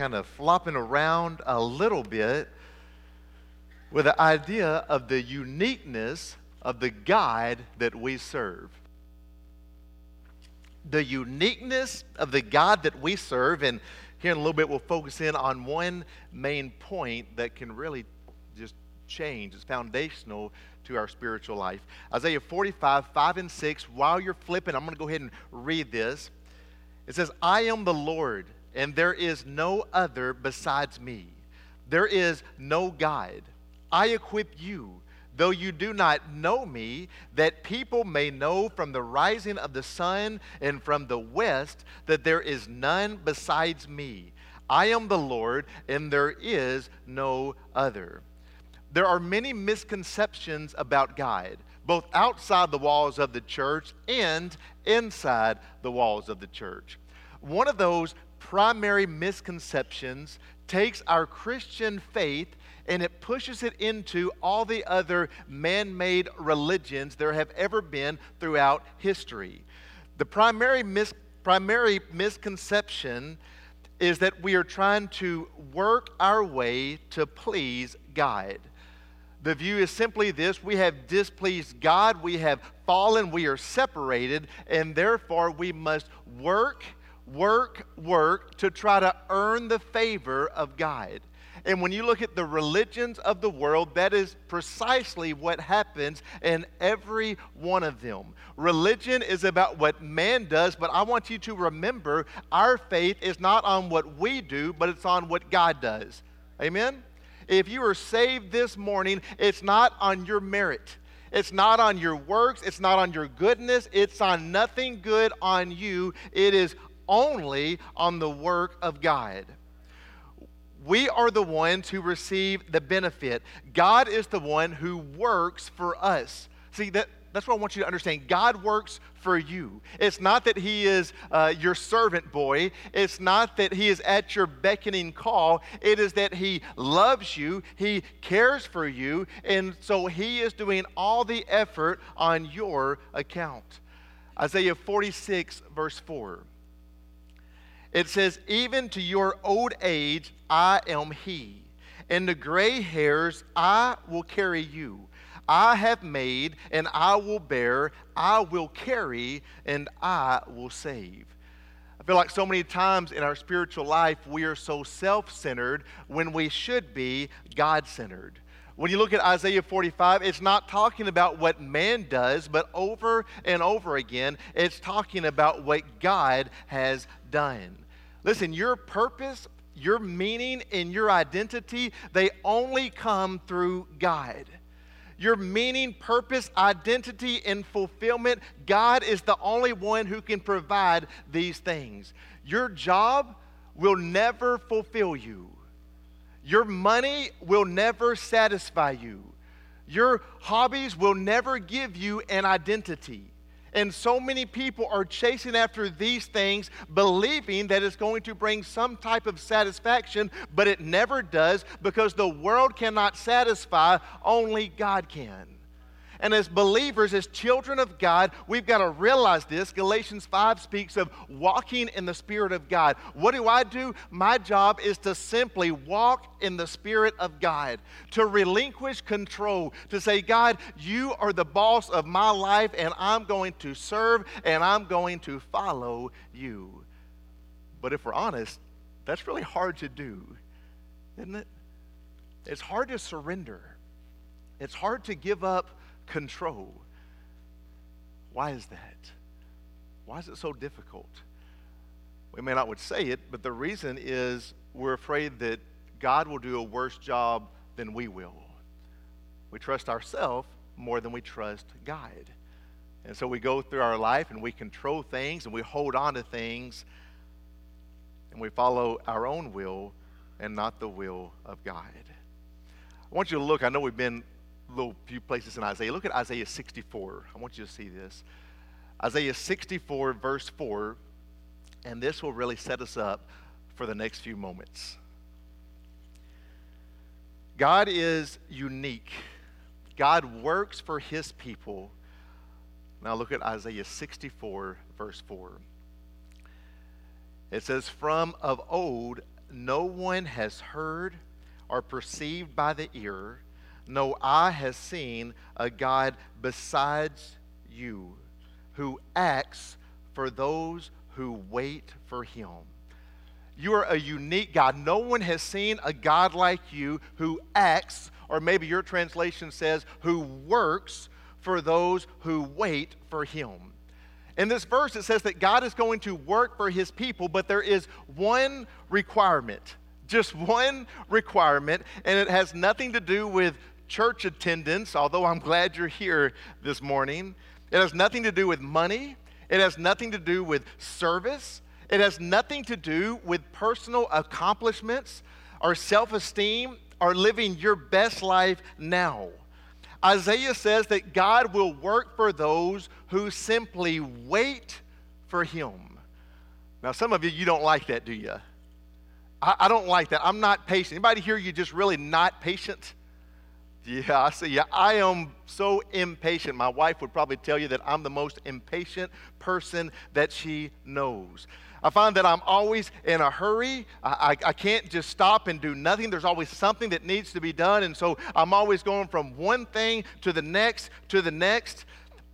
kind of flopping around a little bit with the idea of the uniqueness of the God that we serve. The uniqueness of the God that we serve, and here in a little bit we'll focus in on one main point that can really just change. It's foundational to our spiritual life. Isaiah 45, 5 and 6. While you're flipping, I'm going to go ahead and read this. It says, I am the Lord, and there is no other besides me. There is no God. I equip you, though you do not know me, that people may know from the rising of the sun and from the west that there is none besides me. I am the Lord, and there is no other. There are many misconceptions about God, both outside the walls of the church and inside the walls of the church. One of those primary misconceptions takes our Christian faith and it pushes it into all the other man made religions there have ever been throughout history. The primary, mis- primary misconception is that we are trying to work our way to please God. The view is simply this we have displeased God, we have fallen, we are separated, and therefore we must work, work, work to try to earn the favor of God. And when you look at the religions of the world, that is precisely what happens in every one of them. Religion is about what man does, but I want you to remember our faith is not on what we do, but it's on what God does. Amen? If you are saved this morning, it's not on your merit. It's not on your works. It's not on your goodness. It's on nothing good on you. It is only on the work of God. We are the ones who receive the benefit. God is the one who works for us. See, that, that's what I want you to understand. God works for you. It's not that He is uh, your servant boy, it's not that He is at your beckoning call. It is that He loves you, He cares for you, and so He is doing all the effort on your account. Isaiah 46, verse 4. It says, Even to your old age, I am He. and the gray hairs, I will carry you. I have made, and I will bear. I will carry, and I will save. I feel like so many times in our spiritual life, we are so self centered when we should be God centered. When you look at Isaiah 45, it's not talking about what man does, but over and over again, it's talking about what God has done. Listen, your purpose, your meaning, and your identity, they only come through God. Your meaning, purpose, identity, and fulfillment, God is the only one who can provide these things. Your job will never fulfill you. Your money will never satisfy you. Your hobbies will never give you an identity. And so many people are chasing after these things, believing that it's going to bring some type of satisfaction, but it never does because the world cannot satisfy, only God can. And as believers, as children of God, we've got to realize this. Galatians 5 speaks of walking in the Spirit of God. What do I do? My job is to simply walk in the Spirit of God, to relinquish control, to say, God, you are the boss of my life, and I'm going to serve and I'm going to follow you. But if we're honest, that's really hard to do, isn't it? It's hard to surrender. It's hard to give up control. Why is that? Why is it so difficult? We may not would say it, but the reason is we're afraid that God will do a worse job than we will. We trust ourselves more than we trust God. And so we go through our life and we control things and we hold on to things and we follow our own will and not the will of God. I want you to look, I know we've been little few places in Isaiah. Look at Isaiah 64. I want you to see this. Isaiah 64, verse 4, and this will really set us up for the next few moments. God is unique. God works for his people. Now look at Isaiah 64, verse 4. It says, From of old no one has heard or perceived by the ear, no eye has seen a God besides you who acts for those who wait for him. You are a unique God. No one has seen a God like you who acts, or maybe your translation says, who works for those who wait for him. In this verse, it says that God is going to work for his people, but there is one requirement. Just one requirement, and it has nothing to do with church attendance, although I'm glad you're here this morning. It has nothing to do with money. It has nothing to do with service. It has nothing to do with personal accomplishments or self esteem or living your best life now. Isaiah says that God will work for those who simply wait for Him. Now, some of you, you don't like that, do you? I, I don't like that. I'm not patient. Anybody here, you just really not patient? Yeah, I see. Yeah, I am so impatient. My wife would probably tell you that I'm the most impatient person that she knows. I find that I'm always in a hurry. I, I, I, can't just stop and do nothing. There's always something that needs to be done. And so I'm always going from one thing to the next to the next.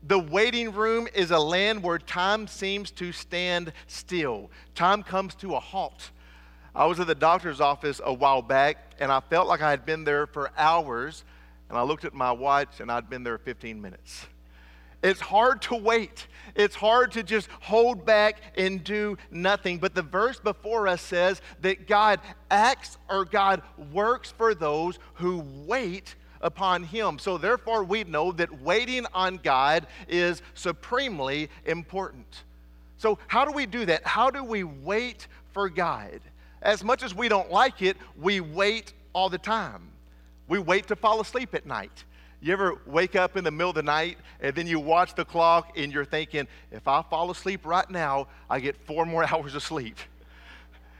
The waiting room is a land where time seems to stand still, time comes to a halt. I was at the doctor's office a while back, and I felt like I had been there for hours. And I looked at my watch, and I'd been there 15 minutes. It's hard to wait. It's hard to just hold back and do nothing. But the verse before us says that God acts or God works for those who wait upon Him. So therefore, we know that waiting on God is supremely important. So, how do we do that? How do we wait for God? As much as we don't like it, we wait all the time. We wait to fall asleep at night. You ever wake up in the middle of the night and then you watch the clock and you're thinking, if I fall asleep right now, I get four more hours of sleep.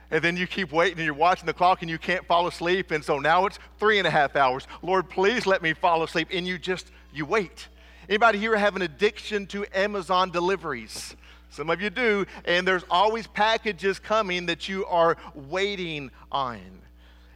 And then you keep waiting and you're watching the clock and you can't fall asleep. And so now it's three and a half hours. Lord, please let me fall asleep. And you just, you wait. Anybody here have an addiction to Amazon deliveries? Some of you do. And there's always packages coming that you are waiting on.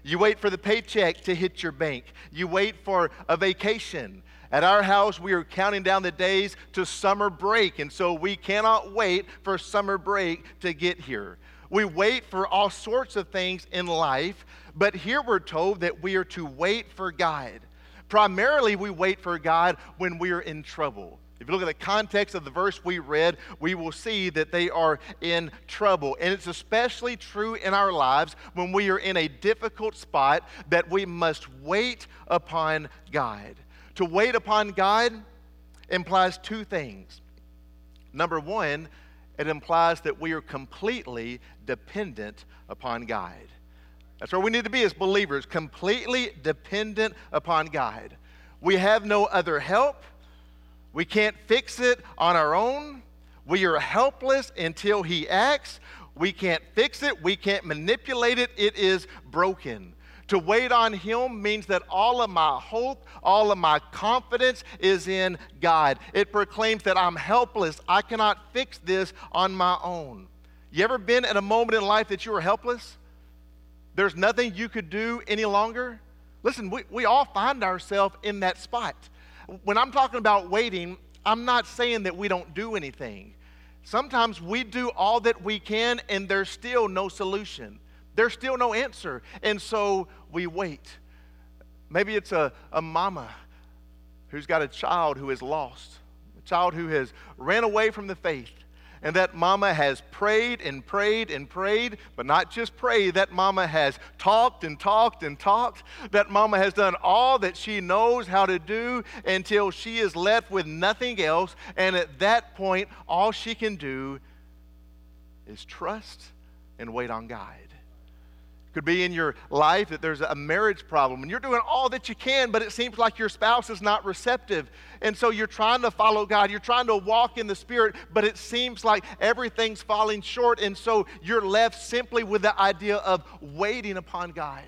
You wait for the paycheck to hit your bank. You wait for a vacation. At our house, we are counting down the days to summer break, and so we cannot wait for summer break to get here. We wait for all sorts of things in life, but here we're told that we are to wait for God. Primarily, we wait for God when we are in trouble. If you look at the context of the verse we read, we will see that they are in trouble. And it's especially true in our lives when we are in a difficult spot that we must wait upon God. To wait upon God implies two things. Number one, it implies that we are completely dependent upon God. That's where we need to be as believers, completely dependent upon God. We have no other help. We can't fix it on our own. We are helpless until He acts. We can't fix it. We can't manipulate it. It is broken. To wait on Him means that all of my hope, all of my confidence is in God. It proclaims that I'm helpless. I cannot fix this on my own. You ever been at a moment in life that you were helpless? There's nothing you could do any longer? Listen, we, we all find ourselves in that spot when I'm talking about waiting, I'm not saying that we don't do anything. Sometimes we do all that we can and there's still no solution. There's still no answer. And so we wait. Maybe it's a, a mama who's got a child who is lost, a child who has ran away from the faith and that mama has prayed and prayed and prayed, but not just prayed, that mama has talked and talked and talked. That mama has done all that she knows how to do until she is left with nothing else. And at that point, all she can do is trust and wait on God. Could be in your life that there's a marriage problem and you're doing all that you can, but it seems like your spouse is not receptive. And so you're trying to follow God, you're trying to walk in the Spirit, but it seems like everything's falling short. And so you're left simply with the idea of waiting upon God.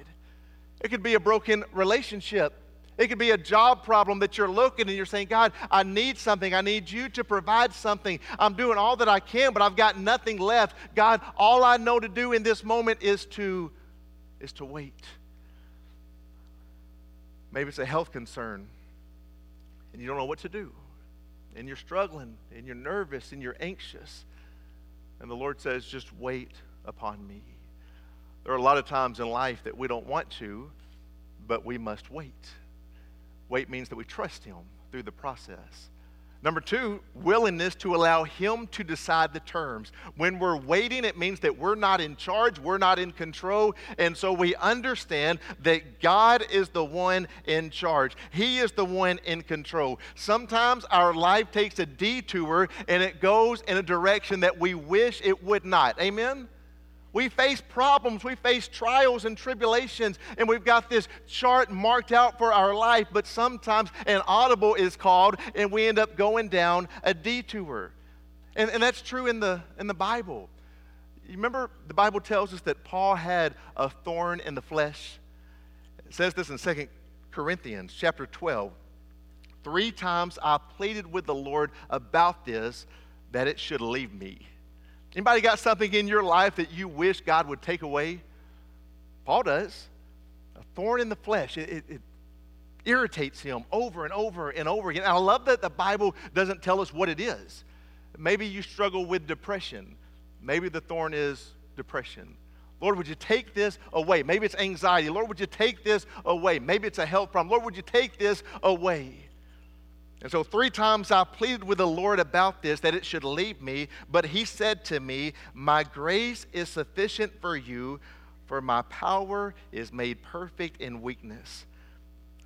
It could be a broken relationship. It could be a job problem that you're looking and you're saying, God, I need something. I need you to provide something. I'm doing all that I can, but I've got nothing left. God, all I know to do in this moment is to is to wait. Maybe it's a health concern and you don't know what to do. And you're struggling and you're nervous and you're anxious. And the Lord says, just wait upon me. There are a lot of times in life that we don't want to, but we must wait. Wait means that we trust Him through the process. Number two, willingness to allow Him to decide the terms. When we're waiting, it means that we're not in charge, we're not in control, and so we understand that God is the one in charge. He is the one in control. Sometimes our life takes a detour and it goes in a direction that we wish it would not. Amen? We face problems, we face trials and tribulations, and we've got this chart marked out for our life, but sometimes an audible is called, and we end up going down a detour. And, and that's true in the, in the Bible. You remember the Bible tells us that Paul had a thorn in the flesh? It says this in 2 Corinthians chapter 12. Three times I pleaded with the Lord about this, that it should leave me. Anybody got something in your life that you wish God would take away? Paul does. A thorn in the flesh. It, it, it irritates him over and over and over again. And I love that the Bible doesn't tell us what it is. Maybe you struggle with depression. Maybe the thorn is depression. Lord, would you take this away? Maybe it's anxiety. Lord, would you take this away? Maybe it's a health problem. Lord, would you take this away? And so, three times I pleaded with the Lord about this, that it should leave me. But he said to me, My grace is sufficient for you, for my power is made perfect in weakness.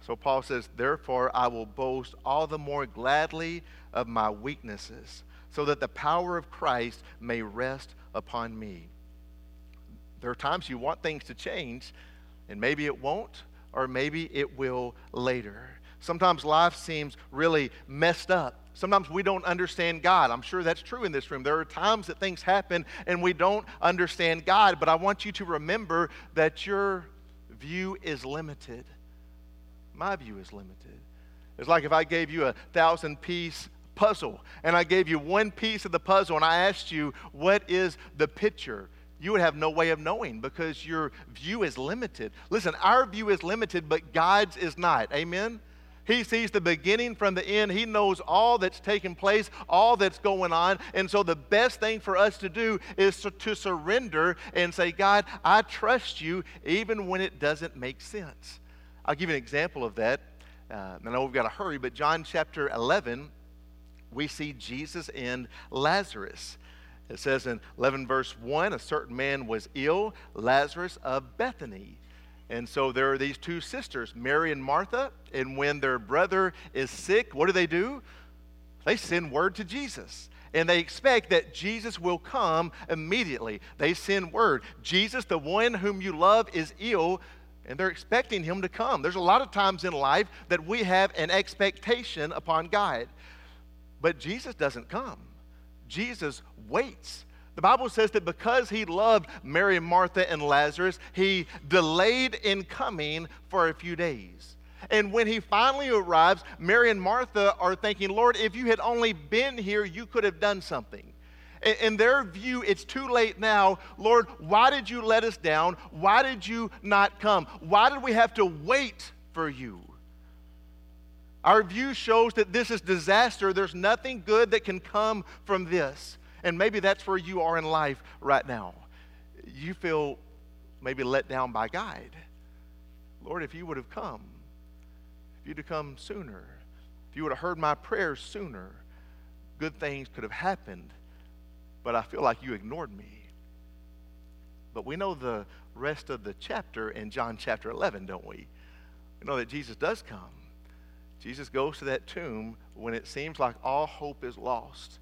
So, Paul says, Therefore, I will boast all the more gladly of my weaknesses, so that the power of Christ may rest upon me. There are times you want things to change, and maybe it won't, or maybe it will later. Sometimes life seems really messed up. Sometimes we don't understand God. I'm sure that's true in this room. There are times that things happen and we don't understand God, but I want you to remember that your view is limited. My view is limited. It's like if I gave you a thousand piece puzzle and I gave you one piece of the puzzle and I asked you, What is the picture? you would have no way of knowing because your view is limited. Listen, our view is limited, but God's is not. Amen? He sees the beginning from the end. He knows all that's taking place, all that's going on. And so the best thing for us to do is to, to surrender and say, God, I trust you even when it doesn't make sense. I'll give you an example of that. Uh, I know we've got to hurry, but John chapter 11, we see Jesus and Lazarus. It says in 11 verse 1 a certain man was ill, Lazarus of Bethany and so there are these two sisters, Mary and Martha, and when their brother is sick, what do they do? They send word to Jesus. And they expect that Jesus will come immediately. They send word. Jesus, the one whom you love, is ill, and they're expecting him to come. There's a lot of times in life that we have an expectation upon God, but Jesus doesn't come. Jesus waits the Bible says that because he loved Mary Martha and Lazarus, he delayed in coming for a few days. And when he finally arrives, Mary and Martha are thinking, Lord, if you had only been here, you could have done something. In their view, it's too late now. Lord, why did you let us down? Why did you not come? Why did we have to wait for you? Our view shows that this is disaster. There's nothing good that can come from this. And maybe that's where you are in life right now. You feel maybe let down by God. Lord, if you would have come, if you'd have come sooner, if you would have heard my prayers sooner, good things could have happened. But I feel like you ignored me. But we know the rest of the chapter in John chapter 11, don't we? We know that Jesus does come. Jesus goes to that tomb when it seems like all hope is lost.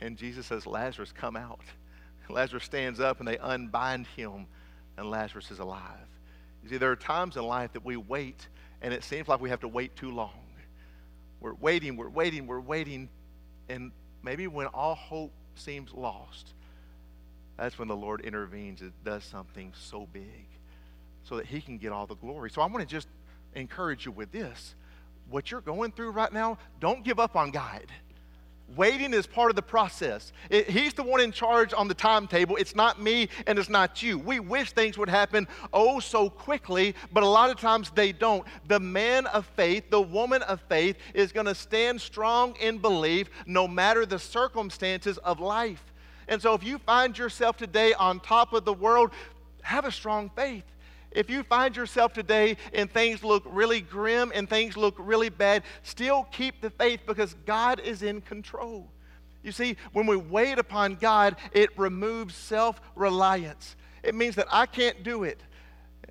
And Jesus says, Lazarus, come out. Lazarus stands up and they unbind him, and Lazarus is alive. You see, there are times in life that we wait, and it seems like we have to wait too long. We're waiting, we're waiting, we're waiting, and maybe when all hope seems lost, that's when the Lord intervenes and does something so big so that He can get all the glory. So I want to just encourage you with this. What you're going through right now, don't give up on God. Waiting is part of the process. It, he's the one in charge on the timetable. It's not me and it's not you. We wish things would happen oh so quickly, but a lot of times they don't. The man of faith, the woman of faith, is going to stand strong in belief no matter the circumstances of life. And so if you find yourself today on top of the world, have a strong faith. If you find yourself today and things look really grim and things look really bad, still keep the faith because God is in control. You see, when we wait upon God, it removes self reliance. It means that I can't do it.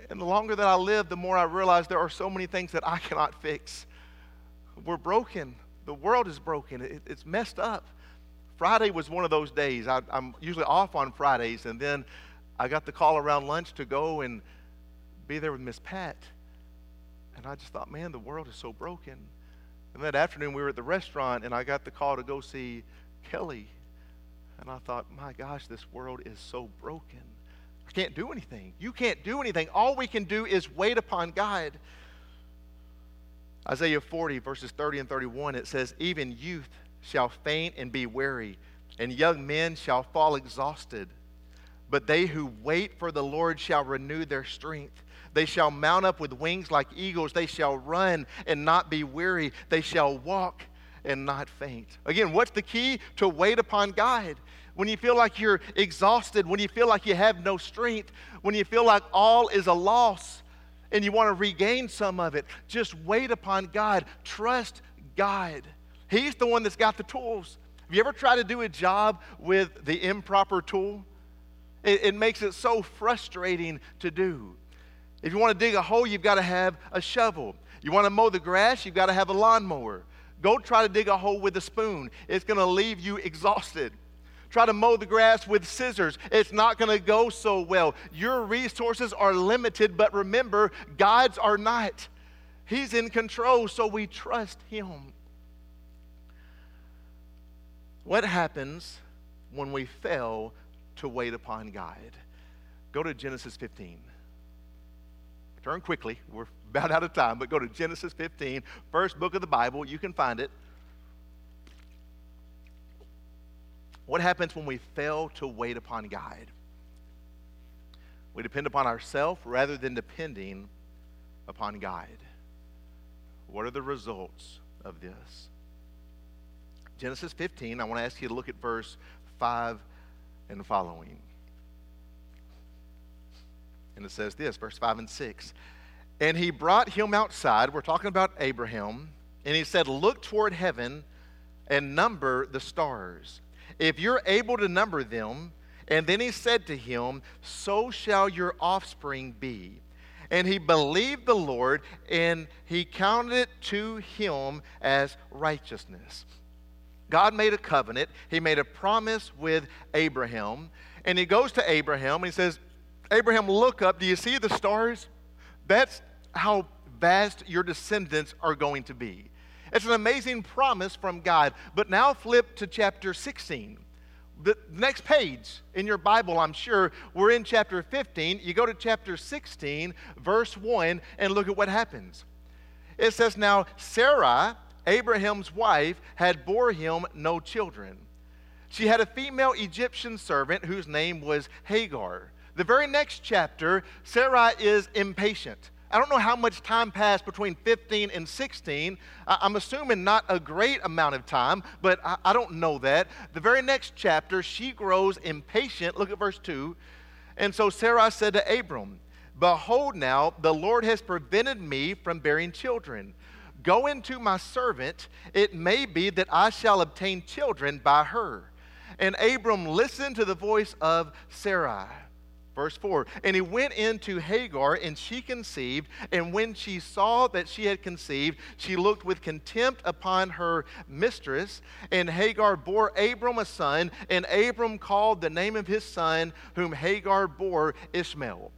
And the longer that I live, the more I realize there are so many things that I cannot fix. We're broken. The world is broken. It, it's messed up. Friday was one of those days. I, I'm usually off on Fridays, and then I got the call around lunch to go and be there with Miss Pat. And I just thought, man, the world is so broken. And that afternoon, we were at the restaurant, and I got the call to go see Kelly. And I thought, my gosh, this world is so broken. I can't do anything. You can't do anything. All we can do is wait upon God. Isaiah 40, verses 30 and 31, it says, Even youth shall faint and be weary, and young men shall fall exhausted. But they who wait for the Lord shall renew their strength. They shall mount up with wings like eagles. They shall run and not be weary. They shall walk and not faint. Again, what's the key? To wait upon God. When you feel like you're exhausted, when you feel like you have no strength, when you feel like all is a loss and you want to regain some of it, just wait upon God. Trust God. He's the one that's got the tools. Have you ever tried to do a job with the improper tool? It, it makes it so frustrating to do. If you want to dig a hole, you've got to have a shovel. You want to mow the grass, you've got to have a lawnmower. Go try to dig a hole with a spoon. It's going to leave you exhausted. Try to mow the grass with scissors. It's not going to go so well. Your resources are limited, but remember, God's are not. He's in control, so we trust Him. What happens when we fail to wait upon God? Go to Genesis 15. Turn quickly. We're about out of time, but go to Genesis 15, first book of the Bible. You can find it. What happens when we fail to wait upon God? We depend upon ourselves rather than depending upon God. What are the results of this? Genesis 15, I want to ask you to look at verse 5 and following. And it says this, verse 5 and 6. And he brought him outside. We're talking about Abraham. And he said, Look toward heaven and number the stars, if you're able to number them. And then he said to him, So shall your offspring be. And he believed the Lord, and he counted it to him as righteousness. God made a covenant. He made a promise with Abraham. And he goes to Abraham and he says, Abraham, look up. Do you see the stars? That's how vast your descendants are going to be. It's an amazing promise from God. But now flip to chapter 16. The next page in your Bible, I'm sure, we're in chapter 15. You go to chapter 16, verse 1, and look at what happens. It says, Now Sarah, Abraham's wife, had bore him no children. She had a female Egyptian servant whose name was Hagar. The very next chapter, Sarah is impatient. I don't know how much time passed between 15 and 16. I'm assuming not a great amount of time, but I don't know that. The very next chapter, she grows impatient. Look at verse 2. And so Sarah said to Abram, Behold, now the Lord has prevented me from bearing children. Go into my servant. It may be that I shall obtain children by her. And Abram listened to the voice of Sarai. Verse 4 And he went in to Hagar, and she conceived. And when she saw that she had conceived, she looked with contempt upon her mistress. And Hagar bore Abram a son, and Abram called the name of his son, whom Hagar bore Ishmael.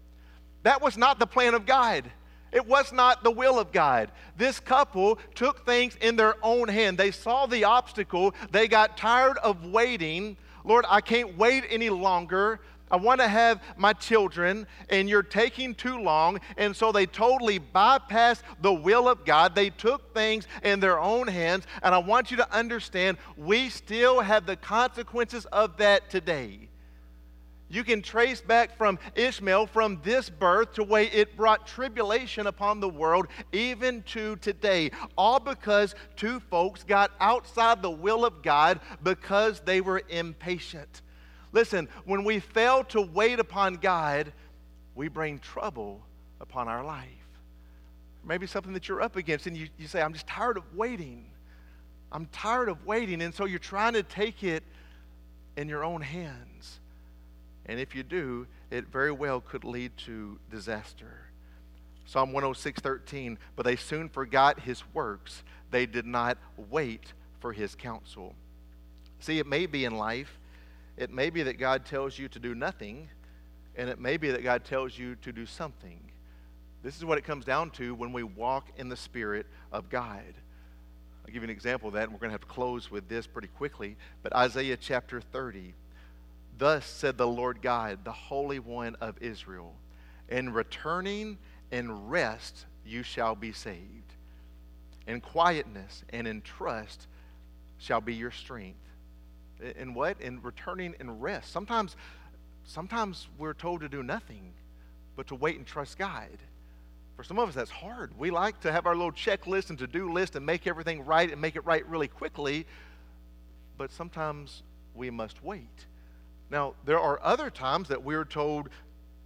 That was not the plan of God. It was not the will of God. This couple took things in their own hand. They saw the obstacle. They got tired of waiting. Lord, I can't wait any longer. I want to have my children, and you're taking too long. And so they totally bypassed the will of God. They took things in their own hands. And I want you to understand we still have the consequences of that today. You can trace back from Ishmael, from this birth, to way it brought tribulation upon the world, even to today. All because two folks got outside the will of God because they were impatient. Listen, when we fail to wait upon God, we bring trouble upon our life. Maybe something that you're up against, and you, you say, I'm just tired of waiting. I'm tired of waiting. And so you're trying to take it in your own hands. And if you do, it very well could lead to disaster. Psalm 106, 13, but they soon forgot his works. They did not wait for his counsel. See, it may be in life, it may be that God tells you to do nothing, and it may be that God tells you to do something. This is what it comes down to when we walk in the Spirit of God. I'll give you an example of that, and we're going to have to close with this pretty quickly. But Isaiah chapter 30, Thus said the Lord God, the Holy One of Israel In returning and rest you shall be saved. In quietness and in trust shall be your strength. In what? In returning and rest. Sometimes, sometimes we're told to do nothing but to wait and trust God. For some of us, that's hard. We like to have our little checklist and to do list and make everything right and make it right really quickly, but sometimes we must wait. Now, there are other times that we're told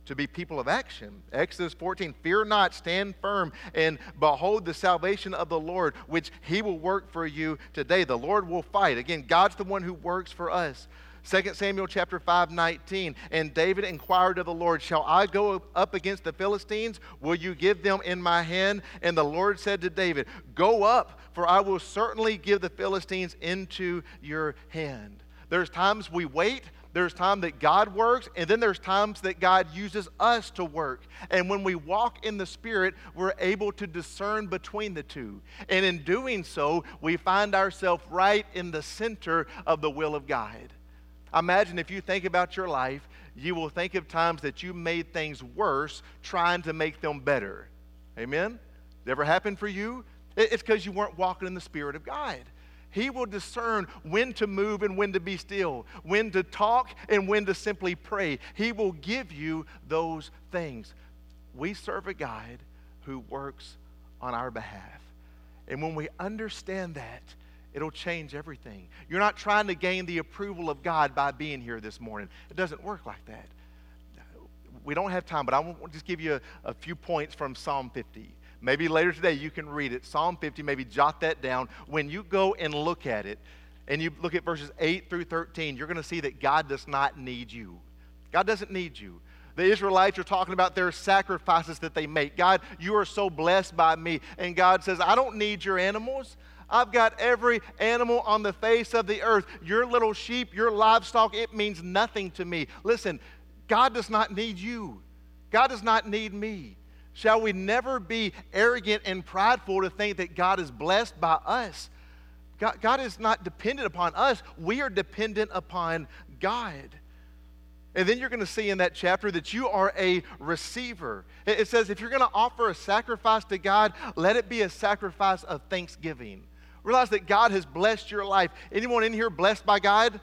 to be people of action. Exodus 14, fear not, stand firm, and behold the salvation of the Lord, which he will work for you today. The Lord will fight. Again, God's the one who works for us. 2 Samuel chapter 5, 19. And David inquired of the Lord, Shall I go up against the Philistines? Will you give them in my hand? And the Lord said to David, Go up, for I will certainly give the Philistines into your hand. There's times we wait, there's time that God works, and then there's times that God uses us to work. And when we walk in the Spirit, we're able to discern between the two. And in doing so, we find ourselves right in the center of the will of God. Imagine if you think about your life, you will think of times that you made things worse trying to make them better. Amen? Ever happened for you? It's because you weren't walking in the Spirit of God. He will discern when to move and when to be still, when to talk and when to simply pray. He will give you those things. We serve a God who works on our behalf. And when we understand that, it'll change everything. You're not trying to gain the approval of God by being here this morning. It doesn't work like that. We don't have time, but I to just give you a, a few points from Psalm 50. Maybe later today you can read it. Psalm 50, maybe jot that down. When you go and look at it, and you look at verses 8 through 13, you're going to see that God does not need you. God doesn't need you. The Israelites are talking about their sacrifices that they make. God, you are so blessed by me. And God says, I don't need your animals. I've got every animal on the face of the earth. Your little sheep, your livestock, it means nothing to me. Listen, God does not need you. God does not need me. Shall we never be arrogant and prideful to think that God is blessed by us? God, God, is not dependent upon us, we are dependent upon God. And then you're going to see in that chapter that you are a receiver. It says if you're going to offer a sacrifice to God, let it be a sacrifice of thanksgiving. Realize that God has blessed your life. Anyone in here blessed by God?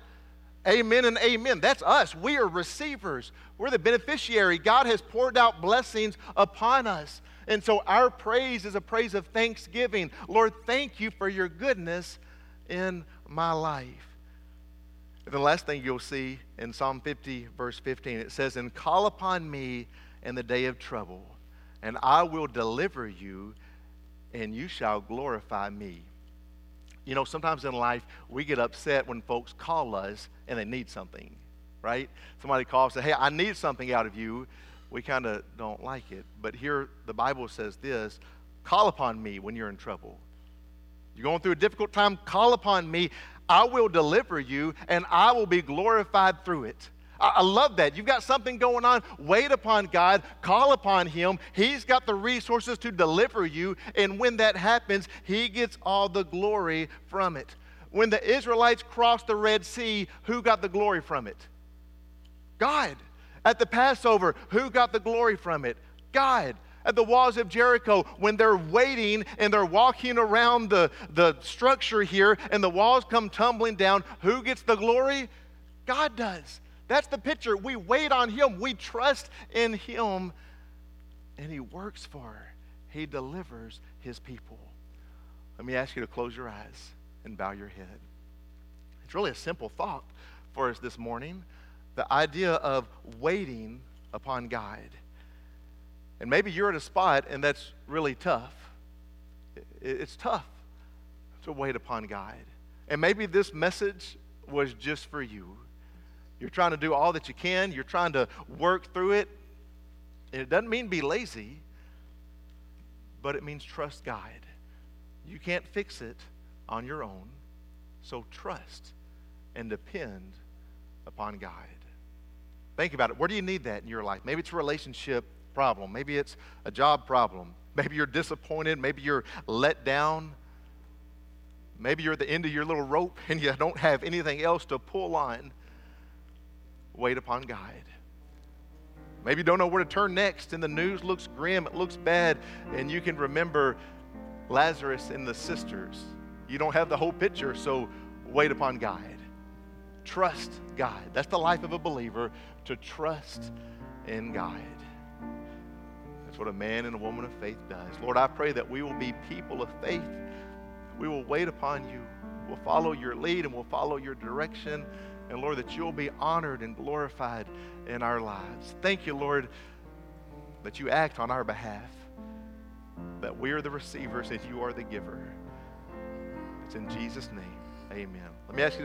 Amen and amen. That's us. We are receivers. We're the beneficiary. God has poured out blessings upon us. And so our praise is a praise of thanksgiving. Lord, thank you for your goodness in my life. The last thing you'll see in Psalm 50, verse 15, it says, And call upon me in the day of trouble, and I will deliver you, and you shall glorify me. You know, sometimes in life we get upset when folks call us and they need something, right? Somebody calls and Hey, I need something out of you. We kind of don't like it. But here the Bible says this call upon me when you're in trouble. You're going through a difficult time, call upon me. I will deliver you and I will be glorified through it. I, love that. You've got something going on. Wait upon God, call upon Him. He's got the resources to deliver you. And when that happens, He gets all the glory from it. When the Israelites crossed the Red Sea, who got the glory from it? God. At the Passover, who got the glory from it? God. At the walls of Jericho, when they're waiting and they're walking around the, the structure here and the walls come tumbling down, who gets the glory? God does. That's the picture. We wait on Him, we trust in Him, and He works for, He delivers His people. Let me ask you to close your eyes and bow your head. It's really a simple thought for us this morning the idea of waiting upon God. And maybe you're at a spot and that's really tough. It's tough to wait upon God. And maybe this message was just for you. You're trying to do all that you can, you're trying to work through it. And it doesn't mean be lazy, but it means trust God. You can't fix it on your own, so trust and depend upon God. Think about it. Where do you need that in your life? Maybe it's a relationship problem. Maybe it's a job problem. Maybe you're disappointed. Maybe you're let down. Maybe you're at the end of your little rope and you don't have anything else to pull on. Wait upon God. Maybe you don't know where to turn next and the news looks grim, it looks bad, and you can remember Lazarus and the sisters. You don't have the whole picture, so wait upon God. Trust God. That's the life of a believer to trust in God. That's what a man and a woman of faith does. Lord, I pray that we will be people of faith. We will wait upon you. We'll follow your lead and we'll follow your direction. And Lord, that you'll be honored and glorified in our lives. Thank you, Lord, that you act on our behalf, that we are the receivers and you are the giver. It's in Jesus' name. Amen. Let me ask you.